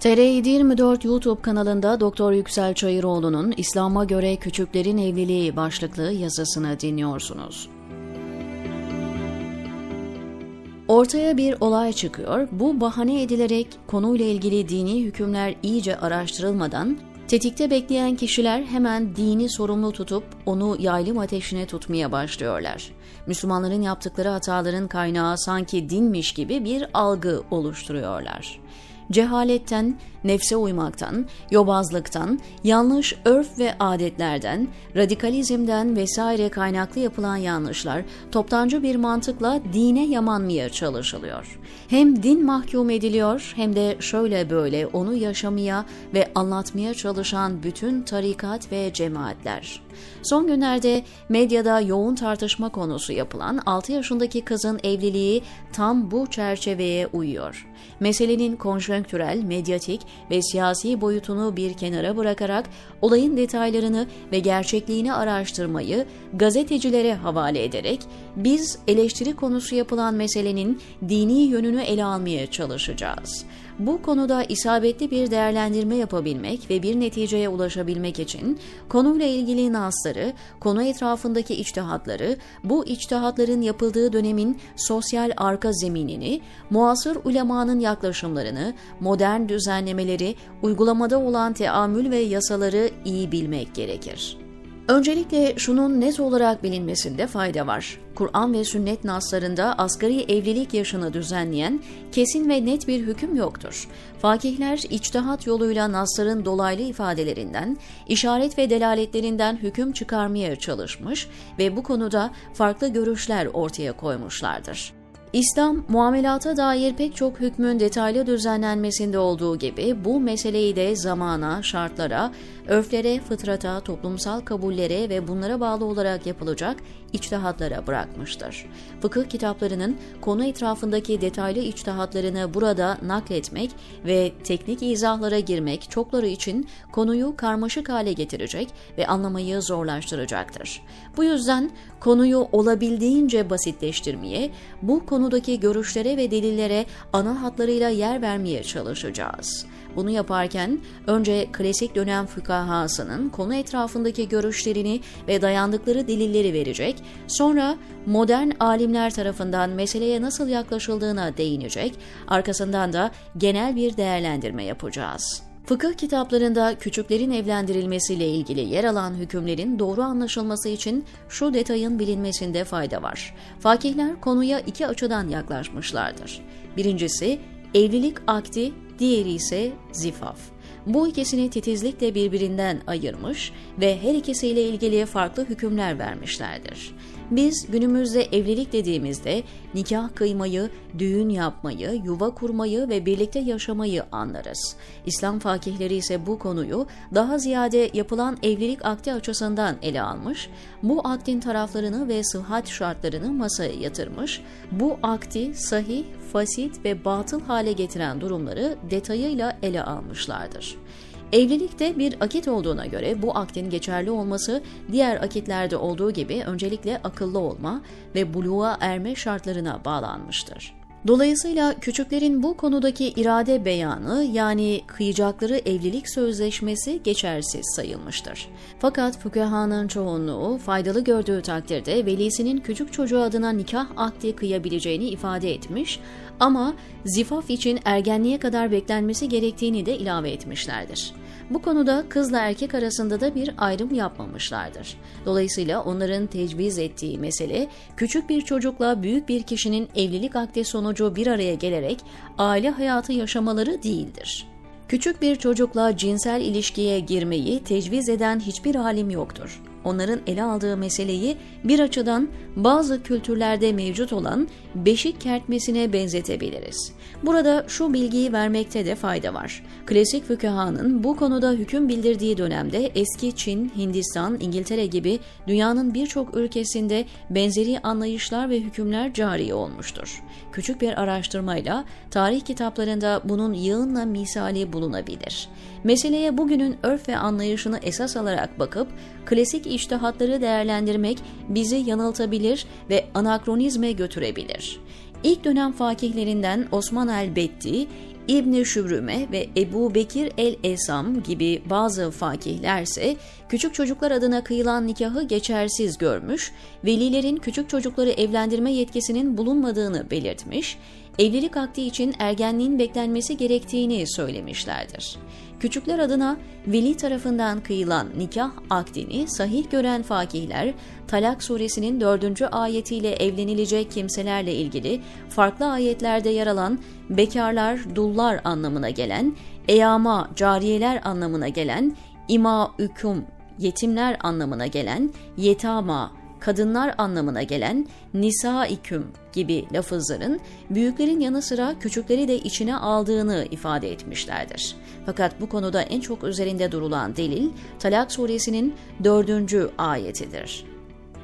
TR 24 YouTube kanalında Doktor Yüksel Çayıroğlu'nun İslam'a göre küçüklerin evliliği başlıklı yazısını dinliyorsunuz. Ortaya bir olay çıkıyor. Bu bahane edilerek konuyla ilgili dini hükümler iyice araştırılmadan tetikte bekleyen kişiler hemen dini sorumlu tutup onu yaylım ateşine tutmaya başlıyorlar. Müslümanların yaptıkları hataların kaynağı sanki dinmiş gibi bir algı oluşturuyorlar cehaletten, nefse uymaktan, yobazlıktan, yanlış örf ve adetlerden, radikalizmden vesaire kaynaklı yapılan yanlışlar toptancı bir mantıkla dine yamanmaya çalışılıyor. Hem din mahkum ediliyor hem de şöyle böyle onu yaşamaya ve anlatmaya çalışan bütün tarikat ve cemaatler. Son günlerde medyada yoğun tartışma konusu yapılan 6 yaşındaki kızın evliliği tam bu çerçeveye uyuyor. Meselenin konjonktürel, medyatik ve siyasi boyutunu bir kenara bırakarak olayın detaylarını ve gerçekliğini araştırmayı gazetecilere havale ederek biz eleştiri konusu yapılan meselenin dini yönünü ele almaya çalışacağız. Bu konuda isabetli bir değerlendirme yapabilmek ve bir neticeye ulaşabilmek için konuyla ilgili nasları, konu etrafındaki içtihatları, bu içtihatların yapıldığı dönemin sosyal arka zeminini, muasır ulemanın yaklaşımlarını, modern düzenlemeleri, uygulamada olan teamül ve yasaları iyi bilmek gerekir. Öncelikle şunun net olarak bilinmesinde fayda var. Kur'an ve sünnet naslarında asgari evlilik yaşını düzenleyen kesin ve net bir hüküm yoktur. Fakihler içtihat yoluyla nasların dolaylı ifadelerinden, işaret ve delaletlerinden hüküm çıkarmaya çalışmış ve bu konuda farklı görüşler ortaya koymuşlardır. İslam, muamelata dair pek çok hükmün detaylı düzenlenmesinde olduğu gibi bu meseleyi de zamana, şartlara, örflere, fıtrata, toplumsal kabullere ve bunlara bağlı olarak yapılacak içtihatlara bırakmıştır. Fıkıh kitaplarının konu etrafındaki detaylı içtihatlarını burada nakletmek ve teknik izahlara girmek çokları için konuyu karmaşık hale getirecek ve anlamayı zorlaştıracaktır. Bu yüzden konuyu olabildiğince basitleştirmeye, bu konudaki görüşlere ve delillere ana hatlarıyla yer vermeye çalışacağız. Bunu yaparken önce klasik dönem fükahasının konu etrafındaki görüşlerini ve dayandıkları delilleri verecek, sonra modern alimler tarafından meseleye nasıl yaklaşıldığına değinecek, arkasından da genel bir değerlendirme yapacağız. Fıkıh kitaplarında küçüklerin evlendirilmesiyle ilgili yer alan hükümlerin doğru anlaşılması için şu detayın bilinmesinde fayda var. Fakihler konuya iki açıdan yaklaşmışlardır. Birincisi, evlilik akti diğeri ise zifaf. Bu ikisini titizlikle birbirinden ayırmış ve her ikisiyle ilgili farklı hükümler vermişlerdir. Biz günümüzde evlilik dediğimizde nikah kıymayı, düğün yapmayı, yuva kurmayı ve birlikte yaşamayı anlarız. İslam fakihleri ise bu konuyu daha ziyade yapılan evlilik akti açısından ele almış, bu aktin taraflarını ve sıhhat şartlarını masaya yatırmış, bu akti sahih, fasit ve batıl hale getiren durumları detayıyla ele almışlardır. Evlilikte bir akit olduğuna göre bu aktin geçerli olması diğer akitlerde olduğu gibi öncelikle akıllı olma ve buluğa erme şartlarına bağlanmıştır. Dolayısıyla küçüklerin bu konudaki irade beyanı yani kıyacakları evlilik sözleşmesi geçersiz sayılmıştır. Fakat fukahanın çoğunluğu faydalı gördüğü takdirde velisinin küçük çocuğu adına nikah akdi kıyabileceğini ifade etmiş ama zifaf için ergenliğe kadar beklenmesi gerektiğini de ilave etmişlerdir. Bu konuda kızla erkek arasında da bir ayrım yapmamışlardır. Dolayısıyla onların tecviz ettiği mesele küçük bir çocukla büyük bir kişinin evlilik akdi sonucu bir araya gelerek aile hayatı yaşamaları değildir. Küçük bir çocukla cinsel ilişkiye girmeyi tecviz eden hiçbir alim yoktur onların ele aldığı meseleyi bir açıdan bazı kültürlerde mevcut olan beşik kertmesine benzetebiliriz. Burada şu bilgiyi vermekte de fayda var. Klasik fükahanın bu konuda hüküm bildirdiği dönemde eski Çin, Hindistan, İngiltere gibi dünyanın birçok ülkesinde benzeri anlayışlar ve hükümler cari olmuştur. Küçük bir araştırmayla tarih kitaplarında bunun yığınla misali bulunabilir. Meseleye bugünün örf ve anlayışını esas alarak bakıp klasik iştihatları değerlendirmek bizi yanıltabilir ve anakronizme götürebilir. İlk dönem fakihlerinden Osman el-Betti, İbni Şübrüme ve Ebu Bekir el-Esam gibi bazı fakihlerse küçük çocuklar adına kıyılan nikahı geçersiz görmüş, velilerin küçük çocukları evlendirme yetkisinin bulunmadığını belirtmiş, evlilik akdi için ergenliğin beklenmesi gerektiğini söylemişlerdir. Küçükler adına veli tarafından kıyılan nikah akdini sahih gören fakihler, Talak suresinin dördüncü ayetiyle evlenilecek kimselerle ilgili farklı ayetlerde yer alan bekarlar, dullar anlamına gelen, eyama, cariyeler anlamına gelen, ima, üküm, yetimler anlamına gelen, yetama, kadınlar anlamına gelen nisa-iküm gibi lafızların büyüklerin yanı sıra küçükleri de içine aldığını ifade etmişlerdir. Fakat bu konuda en çok üzerinde durulan delil Talak suresinin dördüncü ayetidir.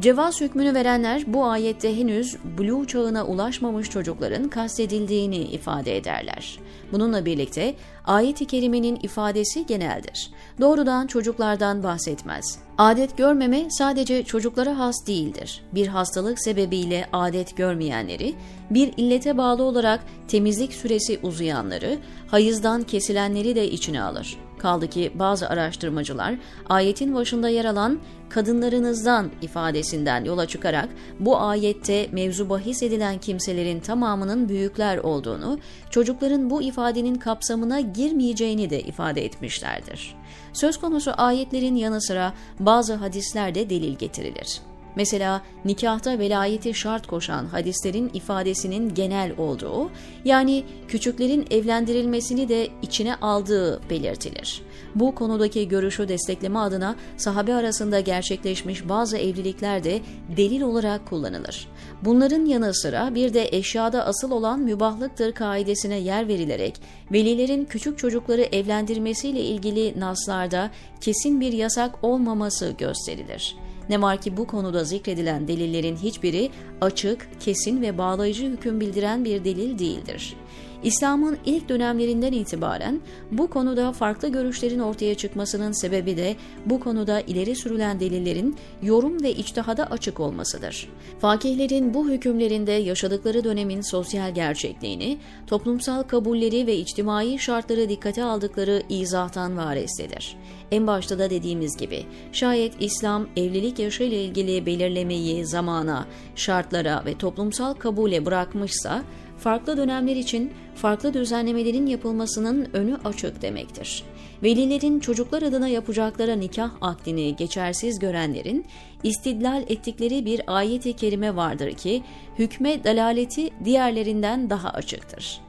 Cevaz hükmünü verenler bu ayette henüz buluğ çağına ulaşmamış çocukların kastedildiğini ifade ederler. Bununla birlikte ayet-i kerimenin ifadesi geneldir. Doğrudan çocuklardan bahsetmez. Adet görmeme sadece çocuklara has değildir. Bir hastalık sebebiyle adet görmeyenleri, bir illete bağlı olarak temizlik süresi uzayanları, hayızdan kesilenleri de içine alır. Kaldı ki bazı araştırmacılar ayetin başında yer alan kadınlarınızdan ifadesinden yola çıkarak bu ayette mevzu bahis edilen kimselerin tamamının büyükler olduğunu, çocukların bu ifadenin kapsamına girmeyeceğini de ifade etmişlerdir. Söz konusu ayetlerin yanı sıra bazı hadislerde delil getirilir. Mesela nikahta velayeti şart koşan hadislerin ifadesinin genel olduğu, yani küçüklerin evlendirilmesini de içine aldığı belirtilir. Bu konudaki görüşü destekleme adına sahabe arasında gerçekleşmiş bazı evlilikler de delil olarak kullanılır. Bunların yanı sıra bir de eşyada asıl olan mübahlıktır kaidesine yer verilerek velilerin küçük çocukları evlendirmesiyle ilgili naslarda kesin bir yasak olmaması gösterilir. Ne var ki bu konuda zikredilen delillerin hiçbiri açık, kesin ve bağlayıcı hüküm bildiren bir delil değildir. İslam'ın ilk dönemlerinden itibaren bu konuda farklı görüşlerin ortaya çıkmasının sebebi de bu konuda ileri sürülen delillerin yorum ve içtihada açık olmasıdır. Fakihlerin bu hükümlerinde yaşadıkları dönemin sosyal gerçekliğini, toplumsal kabulleri ve içtimai şartları dikkate aldıkları izahtan vareslidir. En başta da dediğimiz gibi şayet İslam evlilik yaşı ile ilgili belirlemeyi zamana, şartlara ve toplumsal kabule bırakmışsa farklı dönemler için farklı düzenlemelerin yapılmasının önü açık demektir. Velilerin çocuklar adına yapacakları nikah akdini geçersiz görenlerin istidlal ettikleri bir ayet-i kerime vardır ki hükme dalaleti diğerlerinden daha açıktır.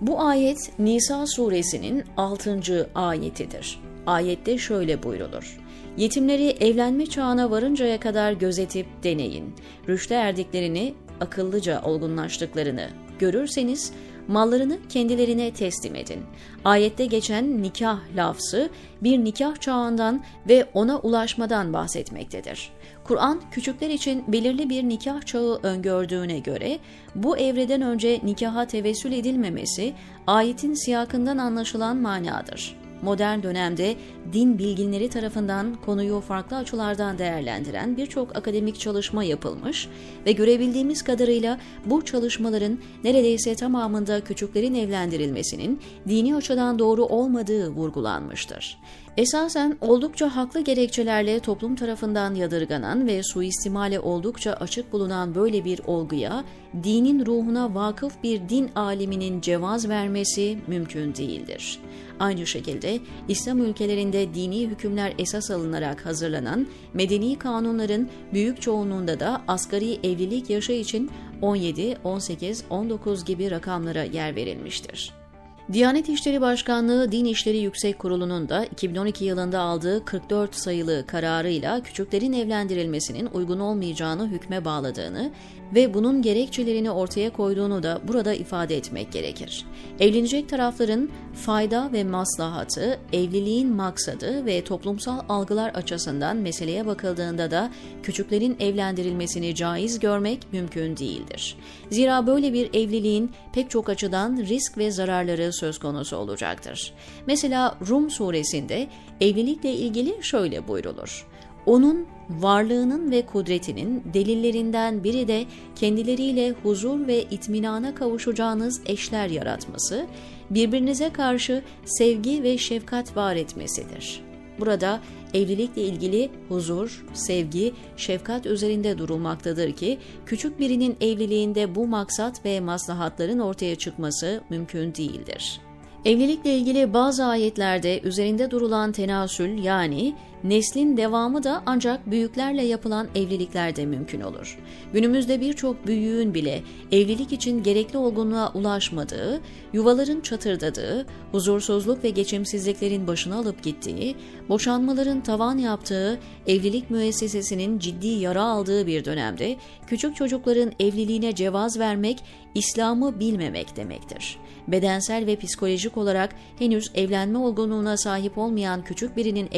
Bu ayet Nisa suresinin 6. ayetidir. Ayette şöyle buyrulur. Yetimleri evlenme çağına varıncaya kadar gözetip deneyin. Rüşte erdiklerini, akıllıca olgunlaştıklarını görürseniz mallarını kendilerine teslim edin. Ayette geçen nikah lafzı bir nikah çağından ve ona ulaşmadan bahsetmektedir. Kur'an küçükler için belirli bir nikah çağı öngördüğüne göre bu evreden önce nikaha tevessül edilmemesi ayetin siyakından anlaşılan manadır modern dönemde din bilginleri tarafından konuyu farklı açılardan değerlendiren birçok akademik çalışma yapılmış ve görebildiğimiz kadarıyla bu çalışmaların neredeyse tamamında küçüklerin evlendirilmesinin dini açıdan doğru olmadığı vurgulanmıştır. Esasen oldukça haklı gerekçelerle toplum tarafından yadırganan ve suistimale oldukça açık bulunan böyle bir olguya dinin ruhuna vakıf bir din aliminin cevaz vermesi mümkün değildir. Aynı şekilde İslam ülkelerinde dini hükümler esas alınarak hazırlanan medeni kanunların büyük çoğunluğunda da asgari evlilik yaşı için 17, 18, 19 gibi rakamlara yer verilmiştir. Diyanet İşleri Başkanlığı Din İşleri Yüksek Kurulu'nun da 2012 yılında aldığı 44 sayılı kararıyla küçüklerin evlendirilmesinin uygun olmayacağını hükme bağladığını ve bunun gerekçelerini ortaya koyduğunu da burada ifade etmek gerekir. Evlenecek tarafların fayda ve maslahatı, evliliğin maksadı ve toplumsal algılar açısından meseleye bakıldığında da küçüklerin evlendirilmesini caiz görmek mümkün değildir. Zira böyle bir evliliğin pek çok açıdan risk ve zararları söz konusu olacaktır. Mesela Rum suresinde evlilikle ilgili şöyle buyrulur. Onun varlığının ve kudretinin delillerinden biri de kendileriyle huzur ve itminana kavuşacağınız eşler yaratması, birbirinize karşı sevgi ve şefkat var etmesidir. Burada evlilikle ilgili huzur, sevgi, şefkat üzerinde durulmaktadır ki küçük birinin evliliğinde bu maksat ve maslahatların ortaya çıkması mümkün değildir. Evlilikle ilgili bazı ayetlerde üzerinde durulan tenasül yani neslin devamı da ancak büyüklerle yapılan evliliklerde mümkün olur. Günümüzde birçok büyüğün bile evlilik için gerekli olgunluğa ulaşmadığı, yuvaların çatırdadığı, huzursuzluk ve geçimsizliklerin başına alıp gittiği, boşanmaların tavan yaptığı, evlilik müessesesinin ciddi yara aldığı bir dönemde küçük çocukların evliliğine cevaz vermek İslam'ı bilmemek demektir. Bedensel ve psikolojik olarak henüz evlenme olgunluğuna sahip olmayan küçük birinin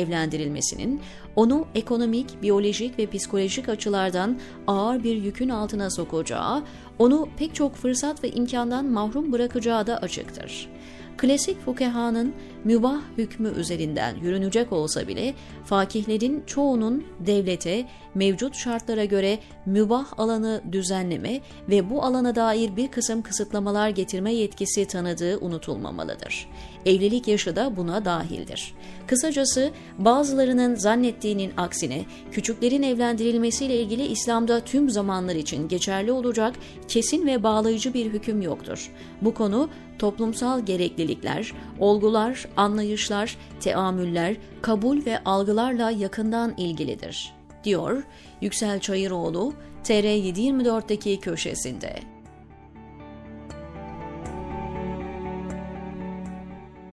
evlendirilmesinin onu ekonomik, biyolojik ve psikolojik açılardan ağır bir yükün altına sokacağı, onu pek çok fırsat ve imkandan mahrum bırakacağı da açıktır. Klasik fukahanın mübah hükmü üzerinden yürünecek olsa bile fakihlerin çoğunun devlete mevcut şartlara göre mübah alanı düzenleme ve bu alana dair bir kısım kısıtlamalar getirme yetkisi tanıdığı unutulmamalıdır. Evlilik yaşı da buna dahildir. Kısacası bazılarının zannettiğinin aksine küçüklerin evlendirilmesiyle ilgili İslam'da tüm zamanlar için geçerli olacak kesin ve bağlayıcı bir hüküm yoktur. Bu konu toplumsal gereklilikler, olgular, anlayışlar, teamüller, kabul ve algılarla yakından ilgilidir, diyor Yüksel Çayıroğlu TR724'deki köşesinde.